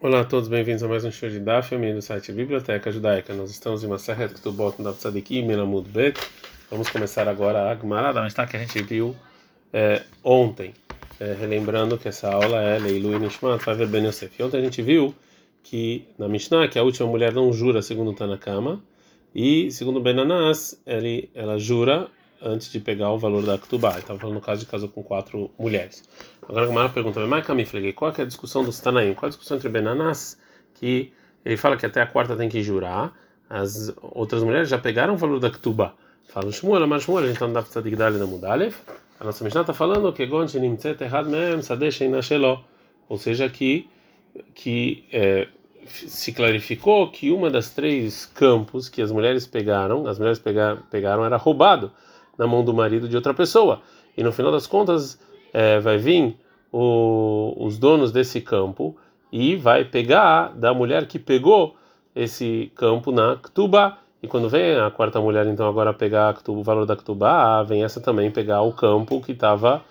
Olá a todos, bem-vindos a mais um show de Daf, eu do site Biblioteca Judaica. Nós estamos em uma serra que tu bota no Tzadik Melamud Bet. Vamos começar agora a Gemara da que a gente viu é, ontem. É, relembrando que essa aula é Leilu e Nishmat, vai ver Ben Yosef. E ontem a gente viu que na Mishnah, que a última mulher não jura segundo Tanakama, e segundo Benanas, ele, ela jura antes de pegar o valor da Ktubá. Estava falando no caso de casou com quatro mulheres. Agora a Gamara pergunta, mas Kamiflegi, qual é a discussão dos Tanaim? Qual é a discussão entre Benanas, que ele fala que até a quarta tem que jurar, as outras mulheres já pegaram o valor da Ktubá. Fala Shmuel, mas Shmuel, a gente não dá para de na Mudalev. A nossa Mishnah está falando que Gon Shenimtzet Errad Mem Sadeh Shelo. Ou seja, que, que é, se clarificou que uma das três campos que as mulheres pegaram, as mulheres pegaram, pegaram era roubado na mão do marido de outra pessoa. E no final das contas, é, vai vir o, os donos desse campo e vai pegar da mulher que pegou esse campo na Ktuba. E quando vem a quarta mulher, então, agora pegar o valor da Ktuba, vem essa também pegar o campo que estava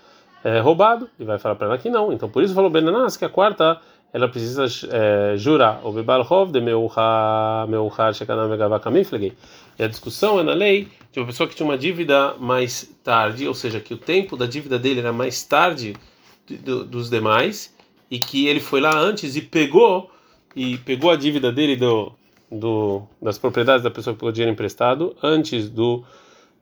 é, roubado. E vai falar para ela que não. Então, por isso falou Benanas que a quarta ela precisa é, jurar. O Bebalhov de Meuchar Shekanam. E a discussão é na lei de uma pessoa que tinha uma dívida mais tarde, ou seja, que o tempo da dívida dele era mais tarde do, dos demais, e que ele foi lá antes e pegou e pegou a dívida dele do, do das propriedades da pessoa que pegou dinheiro emprestado antes do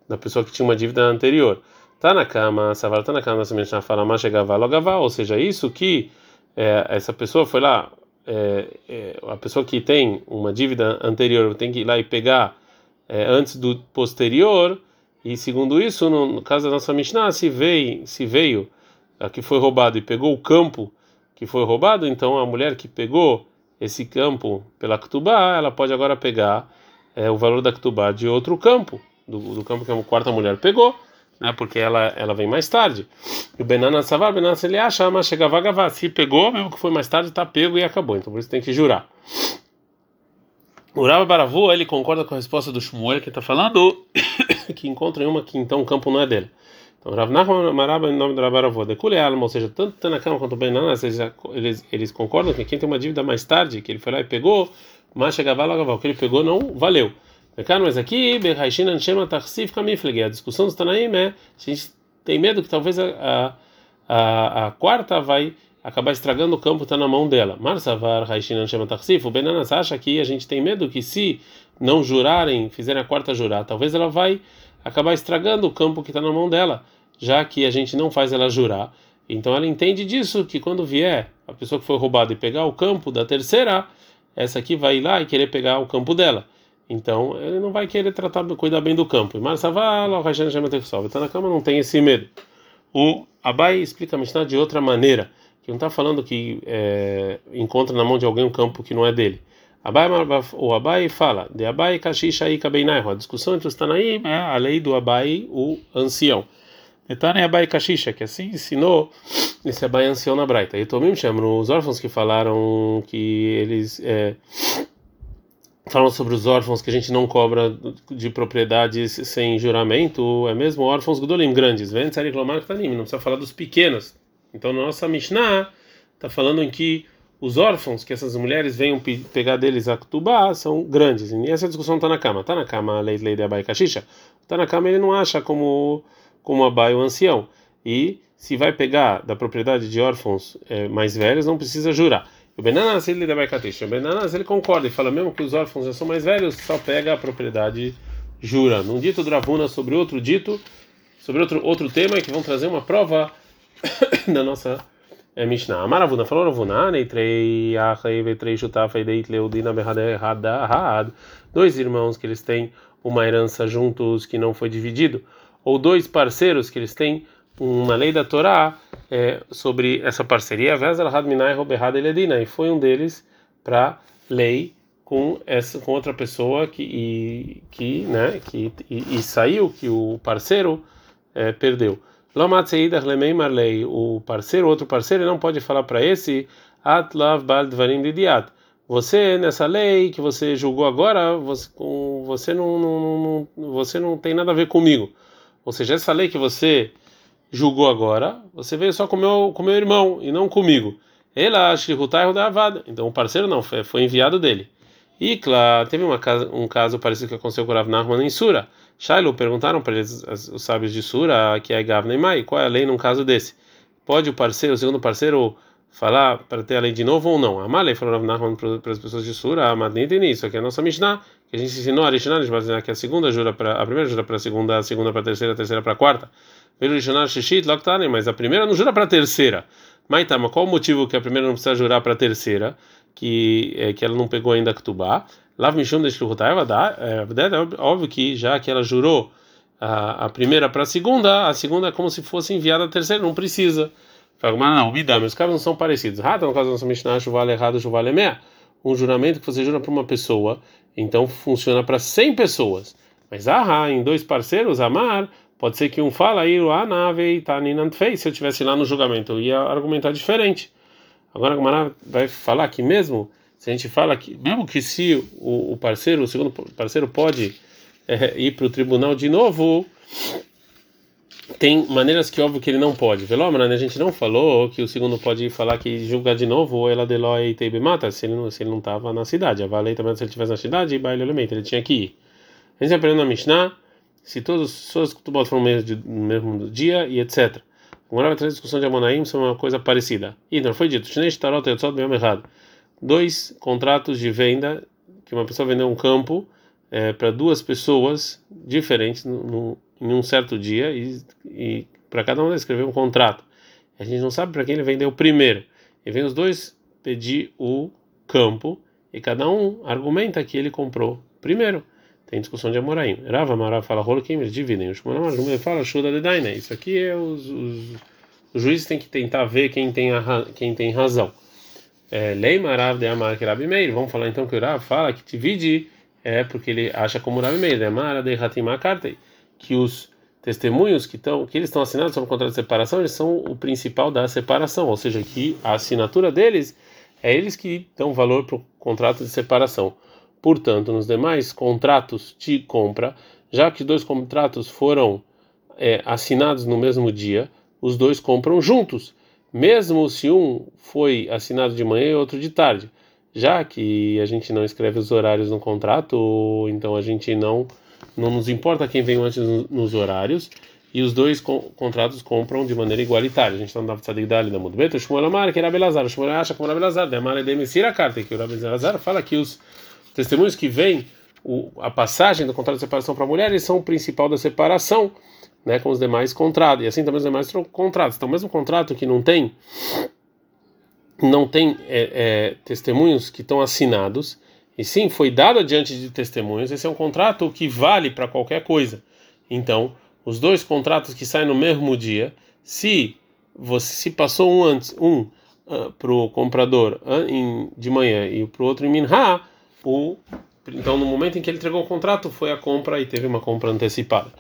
da pessoa que tinha uma dívida anterior. Tá na cama, Savar tá na cama, menina fala, mas chegava logo ou seja, isso que é, essa pessoa foi lá, é, é, a pessoa que tem uma dívida anterior tem que ir lá e pegar é, antes do posterior, e segundo isso, no, no, caso da nossa Mishnah, se veio, se veio a que foi roubado e pegou o campo que foi roubado, então a mulher que pegou esse campo pela Ktubá, ela pode agora pegar é, o valor da Ktubá de outro campo, do, do campo que a quarta mulher pegou né, porque ela, ela vem mais tarde. E o Benana Savar, Benana ele acha, mas chegava a Se pegou, mesmo que foi mais tarde, está pego e acabou. Então por isso tem que jurar. O Rabba Baravu, ele concorda com a resposta do Shmuel, que está falando que encontra uma que então o campo não é dele. Então, Rav Nachman Maraba, em nome do Rabaravu, Dekule Alma, ou seja, tanto Tanakama quanto Benana, eles, eles concordam que quem tem uma dívida mais tarde, que ele foi lá e pegou, mas chegava lá, o que ele pegou não valeu. Mas aqui, a discussão dos Tanaim é: a gente tem medo que talvez a, a, a quarta vai acabar estragando o campo está na mão dela. Marsavar Haishinan Shema Tarsif, o Benanas acha que a gente tem medo que se não jurarem, fizerem a quarta jurar, talvez ela vai acabar estragando o campo que está na mão dela, já que a gente não faz ela jurar. Então ela entende disso que quando vier a pessoa que foi roubada e pegar o campo da terceira, essa aqui vai lá e querer pegar o campo dela. Então, ele não vai querer tratar, cuidar bem do campo. Mas Savala, o Rajana já Está na cama, não tem esse medo. O Abai explica a Mishnah de outra maneira, que não está falando que é, encontra na mão de alguém um campo que não é dele. Abai, o Abai fala, de Abai Kashisha e Kabeinaiho. A discussão entre os Tanaim é a lei do Abai, o ancião. Etane Abai Kashisha, que assim ensinou esse Abai ancião na Braita. E Tomim chamam os órfãos que falaram que eles. É, falam sobre os órfãos que a gente não cobra de propriedades sem juramento, é mesmo órfãos Gudolim, grandes. Não precisa falar dos pequenos. Então, na nossa Mishnah está falando em que os órfãos que essas mulheres venham pegar deles a Ktubá são grandes. E essa discussão está na cama. Está na cama a lei, lei de Abai Kashisha. Está na cama ele não acha como, como Abai o ancião. E se vai pegar da propriedade de órfãos é, mais velhos, não precisa jurar. O Benanas ele da Baikatish. O Benanas ele concorda e fala mesmo que os órfãos já são mais velhos, só pega a propriedade jura. Num dito do Ravuna sobre outro dito, sobre outro outro tema que vão trazer uma prova da nossa é, Mishnah. Amaravuna falou Ravuna, neitrei achei vetrei chutafei deit leudina berrada Dois irmãos que eles têm uma herança juntos que não foi dividido, ou dois parceiros que eles têm uma lei da Torá é, sobre essa parceria, e foi um deles para lei com essa com outra pessoa que e, que né que e, e saiu que o parceiro é, perdeu. O parceiro, outro parceiro, não pode falar para esse Atlav Didiat. Você nessa lei que você julgou agora, você, você não, não, não, você não tem nada a ver comigo. Ou seja, essa lei que você julgou agora, você veio só com meu, com meu irmão e não comigo. Ela shrihutai rodavada. Então o parceiro não, foi, foi enviado dele. E claro, teve uma, um caso parecido que aconteceu com o Nachman em Sura. Shiloh perguntaram para eles, os sábios de Sura, que é Gavna e Mai, qual é a lei num caso desse? Pode o parceiro, o segundo parceiro, falar para ter a lei de novo ou não? A Malei falou para as pessoas de Sura, a Madni tem isso, aqui é a nossa Mishnah, que a gente ensinou a Rishoná, que a segunda jura para a primeira jura para a segunda, a segunda para a terceira, a terceira para a quarta. Pelo Rishoná Shishit, Loktane, mas a primeira não jura para a terceira. Tá, mas qual o motivo que a primeira não precisa jurar para a terceira? Que, é, que ela não pegou ainda a Ktubá? Lav Mishum de Shluchutaiva dá. É óbvio que já que ela jurou a, a primeira para a segunda, a segunda é como se fosse enviada a terceira, não precisa. Fala, mas não, dá, meus casos não são parecidos. Ah, no caso da nossa Mishnah, vale errado, vale meia. Um juramento que você jura para uma pessoa, então funciona para 100 pessoas. Mas ah, em dois parceiros, amar, pode ser que um fala aí, a nave fez. Se eu tivesse lá no julgamento, eu ia argumentar diferente. Agora a Gamara vai falar aqui mesmo, se a gente fala que, mesmo que se o, o parceiro, o segundo parceiro pode é, ir para o tribunal de novo, tem maneiras que óbvio que ele não pode. Velomana, a gente não falou que o segundo pode falar que julgar de novo ou ela deloi tebe mata se ele não se ele não estava na cidade. A valei também se ele estivesse na cidade, baile elemento, ele tinha que ir. A gente aprendeu na Mishnah se todos os seus kutubot foram no mesmo dia e etc. Como vai trazer discussão de Amonaim são uma coisa parecida. Então foi dito, Shnesh tarot yotzot bem errado. Dois contratos de venda que uma pessoa vendeu um campo é, para duas pessoas diferentes no, em um certo dia e, e para cada um escreveu um contrato. A gente não sabe para quem ele vendeu primeiro. E vem os dois pedir o campo e cada um argumenta que ele comprou primeiro. Tem discussão de Amoraim. Rava Marav fala Holokim, eles dividem. O Shmuel fala Shuda de Daina. Isso aqui é os, os, os, juízes têm que tentar ver quem tem, a, quem tem razão. É, Lei Marav de Amar que Rabi Meir. Vamos falar então que o Rav fala que divide é porque ele acha como Rabi Meir. De Amar de Hatimah Kartei que os testemunhos que estão que eles estão assinados sobre o contrato de separação eles são o principal da separação. Ou seja que a assinatura deles é eles que dão valor para o contrato de separação. Portanto nos demais contratos de compra já que dois contratos foram é, assinados no mesmo dia os dois compram juntos. Mesmo se um foi assinado de manhã e outro de tarde. Já que a gente não escreve os horários no contrato então a gente não não nos importa quem veio antes nos horários, e os dois contratos compram de maneira igualitária. A gente está no Tzadik Dali da Mudbeta, Shmuel Amar, que era Belazar, Shmuel acha como era Belazar, de Amar e a carta, que o Rabi Belazar fala que os testemunhos que vêm, a passagem do contrato de separação para a mulher, eles são o principal da separação, né, com os demais contratos, e assim também os demais contratos. Então, mesmo contrato que não tem não tem é, é, testemunhos que estão assinados, e sim, foi dado adiante de testemunhos. Esse é um contrato que vale para qualquer coisa. Então, os dois contratos que saem no mesmo dia, se você se passou um antes, um uh, ah, para o comprador uh, de manhã e para o outro em Minha, então no momento em que ele entregou o contrato foi a compra e teve uma compra antecipada.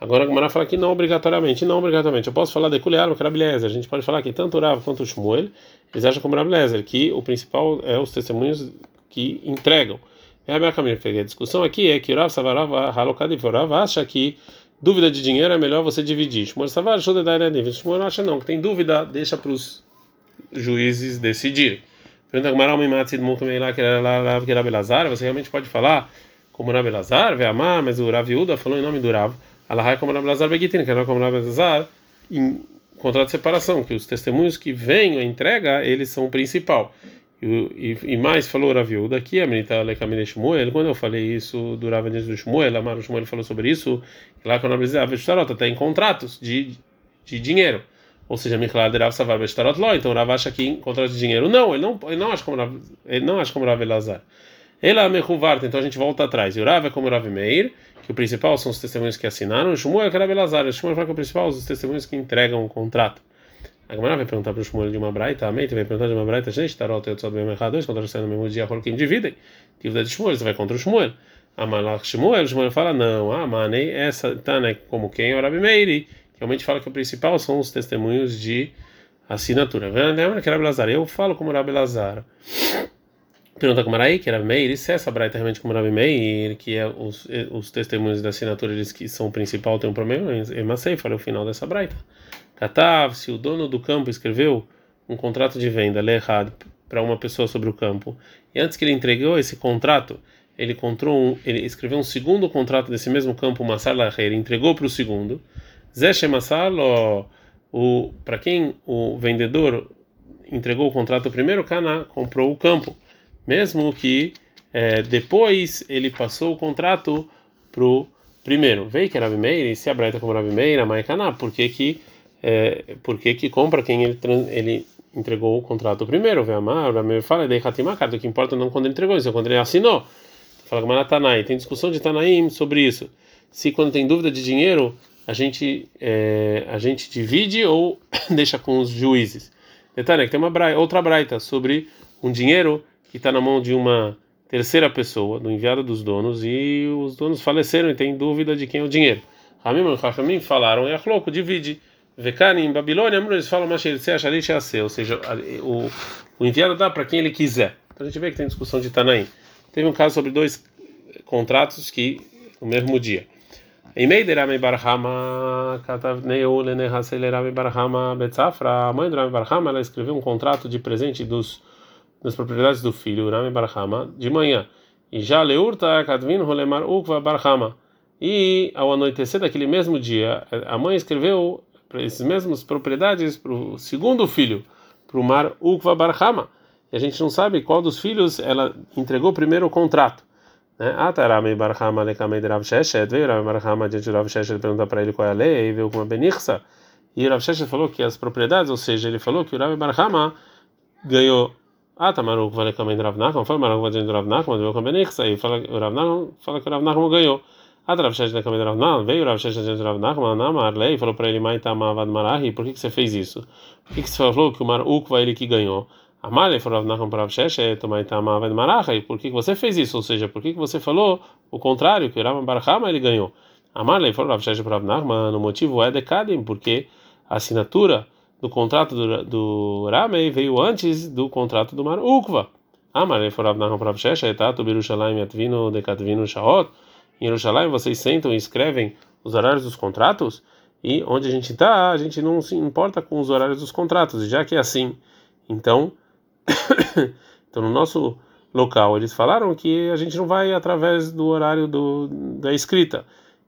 Agora a Gemara fala que não obrigatoriamente, não obrigatoriamente. Eu posso falar de Kulear, era A gente pode falar que tanto o Rav quanto o Shmuel, eles acham como Rabi que o principal é os testemunhos que entregam. É a discussão aqui é que Rav Savarava Halokadiv Rav acha que dúvida de dinheiro é melhor você dividir. Shmuel Savar achou de dar Shmuel acha não, que tem dúvida, deixa para os juízes decidirem. Pergunta como Maral Mimatzi do Mukamei que era Belazar, você realmente pode falar como Rav Belazar, vai amar, mas o Rav Yuda falou em nome do Rav. Allah como Rav Belazar Begitin, que era como Rav Belazar em contrato de separação, que os testemunhos que vêm a entrega, eles são o principal. E, e, mais falou Raviuda aqui, a Menita Lekamine Shmuel, quando eu falei isso do Ravanias do Shmuel, Amaro Shmuel falou sobre isso, lá quando eu dizia, Avestarot, até em contratos de, de dinheiro. Ou seja, Miklar de Rav Savar Bestarot Ló, então Rav acha que em contratos de dinheiro. Não, ele não, ele não acha como Rav, ele não acha como Rav Elazar. Ele é Mechuvarta, então a gente volta atrás. E o Rav é como Rav Meir, que o principal são os testemunhos que assinaram, Shmuel é Belazar, o Shmuel fala que o principal são os testemunhos que entregam o contrato. A Gemara vai perguntar para o Shmuel de uma braita, a Meita vai perguntar de uma braita, gente, tarot, eu só bem errado, dois contra o no mesmo dia, quem dividem. Dívida de Shmuel, você vai contra o Shmuel. A Malach Shmuel, Shmuel fala, não, a Manei, essa tá, né, como quem? O Rabi Meiri, realmente fala que o principal são os testemunhos de assinatura. Lembra que era Belazar? Eu falo como Rabi Lazar. Pergunta como aí, que era Meir, se essa braita realmente como Rabi Meir, que é os, os testemunhos da assinatura, eles que são o principal, tem um problema, eu sei, falei o final dessa braita. Katav, se o dono do campo escreveu um contrato de venda errado para uma pessoa sobre o campo e antes que ele entregou esse contrato ele, um, ele escreveu um segundo contrato desse mesmo campo, Massar Laher, entregou para o segundo. Zé Massar, o para quem o vendedor entregou o contrato primeiro, Cana comprou o campo, mesmo que é, depois ele passou o contrato para o primeiro. Veio que era Meir, e se a Braita como Rabi Meir, a Mai Cana, por que que, é, por que que compra quem ele, ele entregou o contrato primeiro? Vê Amar, o fala, daí Hatimar, o que importa não quando ele entregou, isso é quando ele assinou. Fala Gamara Tem discussão de Tanaim sobre isso. Se quando tem dúvida de dinheiro, a gente, é, a gente divide ou deixa com os juízes. Detalhe, que tem uma braita, outra braita sobre um dinheiro que está na mão de uma terceira pessoa, do enviado dos donos, e os donos faleceram e tem dúvida de quem é o dinheiro. Ramim e Chachamim falaram, é louco, divide. Vekani em Babilônia, eles falam, ou seja, o, o enviado dá para quem ele quiser. Então a gente vê que tem discussão de Tanaim. Teve um caso sobre dois contratos que no mesmo dia. Betzafra, a mãe do Rame Barhama, ela escreveu um contrato de presente dos das propriedades do filho, Rame Barhama, de manhã. E já Leurta Kadvin Rolemar Ukva Barhama. E ao anoitecer daquele mesmo dia, a mãe escreveu para esses mesmos propriedades para o segundo filho, para o Mar Ukva Barhama e a gente não sabe qual dos filhos ela entregou primeiro o contrato. Né? Ah, tá, Barhama Lekamei de Rav Sheshet, veio Rami Barhama diante de Rav Sheshet perguntar para ele qual é a lei, e veio com uma benixa, e Rav Sheshet falou que as propriedades, ou seja, ele falou que o Rami Barhama ganhou ah, tá, Maruk vai lekamei de Rav Nachman, foi Maruk vai diante de Rav Nachman, veio com a benixa, e fala, o Rav Nachman fala que o Rav Nachman ganhou. Ah, tá, Sheshet lekamei de Rav Nachman, veio o Rav Sheshet diante de Rav Nachman, Namar Lei, falou para ele, Maita Mavad Marahi, por que, que você fez isso? Por que, que você falou que o Maruk vai ele que ganhou? Amalei falou Nachman para Avsheshet, Tomaitama Marachai, por que você fez isso? Ou seja, por que você falou o contrário, que o Barahama ele ganhou? Amalei falou Avsheshet para Nachman, o motivo é Dekadim, porque a assinatura do contrato do, do Ramei veio antes do contrato do Mar Ukva. Amalei falou Nachman para Avsheshet, Tato Birushalayim Yatvino Dekatvino Shahot. Em Jerusalém vocês sentam e escrevem os horários dos contratos, e onde a gente está, a gente não se importa com os horários dos contratos, já que é assim. Então, então, no nosso local, eles falaram que a gente não vai através do horário do, da escrita.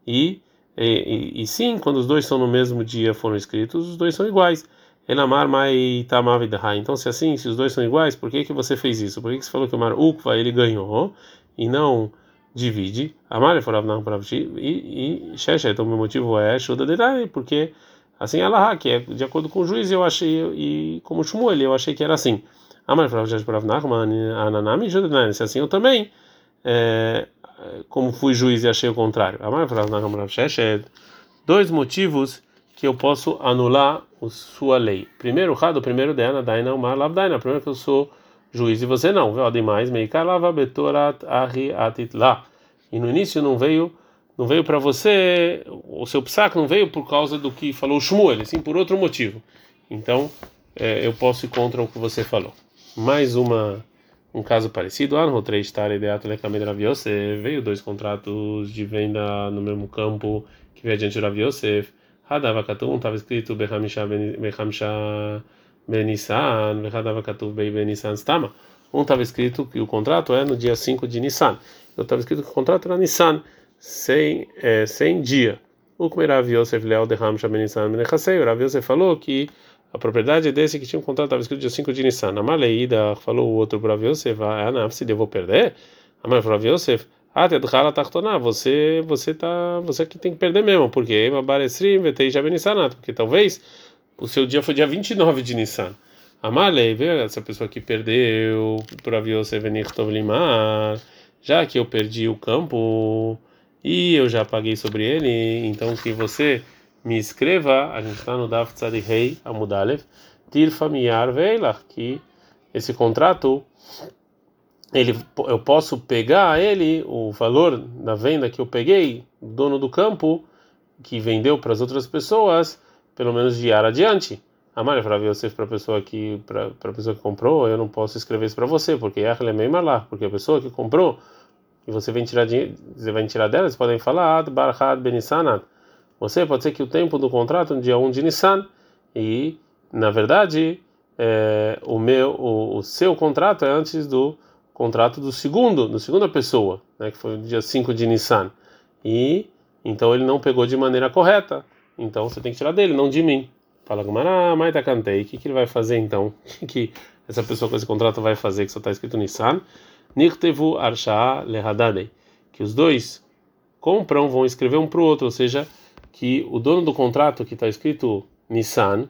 E, e, e, sim, quando os dois são no mesmo dia foram escritos, os dois são iguais. Elamar mai tamavidha. Então, se assim, se os dois são iguais, por que que você fez isso? Por que, que você falou que o Mar Ukva ele ganhou e não divide? Amar falava não para e Shesha, então o meu motivo é Shuda Derai, porque assim ela que é de acordo com o juiz, eu achei e como Shmuel, eu achei que era assim. Amar Rav Nachman, Ananami Judanan, se assim eu também, é, como fui juiz e achei o contrário. Amar Rav Nachman Rav Sheshed, dois motivos que eu posso anular a sua lei. Primeiro, Rado, primeiro Dena, Daina, Umar, Lavdaina. Primeiro que eu sou juiz e você não. Viu? Demais, Meikalava, Betorat, Ahi, Atitla. E no início não veio não veio para você, o seu psaco não veio por causa do que falou o Shmuel, sim por outro motivo. Então, é, eu posso ir contra o que você falou mais uma um caso parecido. Ideato Rav Yosef veio dois contratos de venda no mesmo campo que veio adiante do Rav Yosef. Hadava Katum estava escrito Behamisha Benissan, Hadava Katum Benissan Stama. Um estava escrito que o contrato é no dia 5 de Nissan. Eu estava escrito que o contrato era Nissan, sem, é, sem dia. O que Rav Yosef Leal de Hamsha Benissan Menechasei. O Rav Yosef falou que a propriedade é desse que tinha um contrato, estava escrito dia 5 de Nissan. A Maleida falou o outro para Yosef, ah, se eu vou perder? A mãe falou, Yosef, ah, Tedhala Tartoná, você, você tá, você que tem que perder mesmo, porque Mabaresrim, Vetei já Nissanat, porque talvez o seu dia foi dia 29 de Nissan. A Malei, essa pessoa que perdeu para Limar, já que eu perdi o campo e eu já paguei sobre ele, então que você me escreva, a gente está no Daf Tzadihei Amudalev, Tirfa Miyar Veilach, que esse contrato, ele, eu posso pegar ele, o valor da venda que eu peguei, dono do campo, que vendeu para as outras pessoas, pelo menos de ar adiante. A Maria para Yosef para a pessoa que para a pessoa que comprou, eu não posso escrever isso para você, porque é lá, porque a pessoa que comprou e você vem tirar dinheiro, você vai tirar dela, vocês podem falar Ad Barhad você pode ser que o tempo do contrato no dia 1 de Nissan e na verdade é, o meu, o, o, seu contrato é antes do contrato do segundo, do segunda pessoa, né, que foi o dia 5 de Nissan. E então ele não pegou de maneira correta. Então você tem que tirar dele, não de mim. Fala com ah, mas tá cantei. O que, que ele vai fazer então? O que essa pessoa com esse contrato vai fazer que só está escrito Nissan? Niktevu Arsha Lehadadei. Que os dois compram, vão escrever um para o outro, ou seja, que o dono do contrato que está escrito Nissan,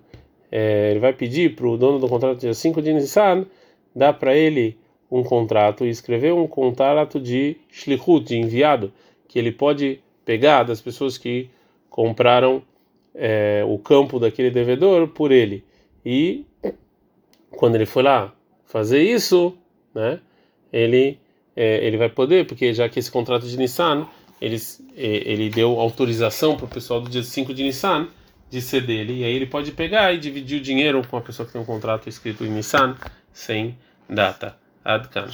é, ele vai pedir para o dono do contrato dia 5 de Nissan, dar para ele um contrato e escrever um contrato de shlichut, de enviado, que ele pode pegar das pessoas que compraram é, o campo daquele devedor por ele. E quando ele for lá fazer isso, né, ele, é, ele vai poder, porque já que esse contrato de Nissan eles, ele deu autorização para o pessoal do dia 5 de Nissan de ser dele, e aí ele pode pegar e dividir o dinheiro com a pessoa que tem um contrato escrito em Nissan sem data. Adkan.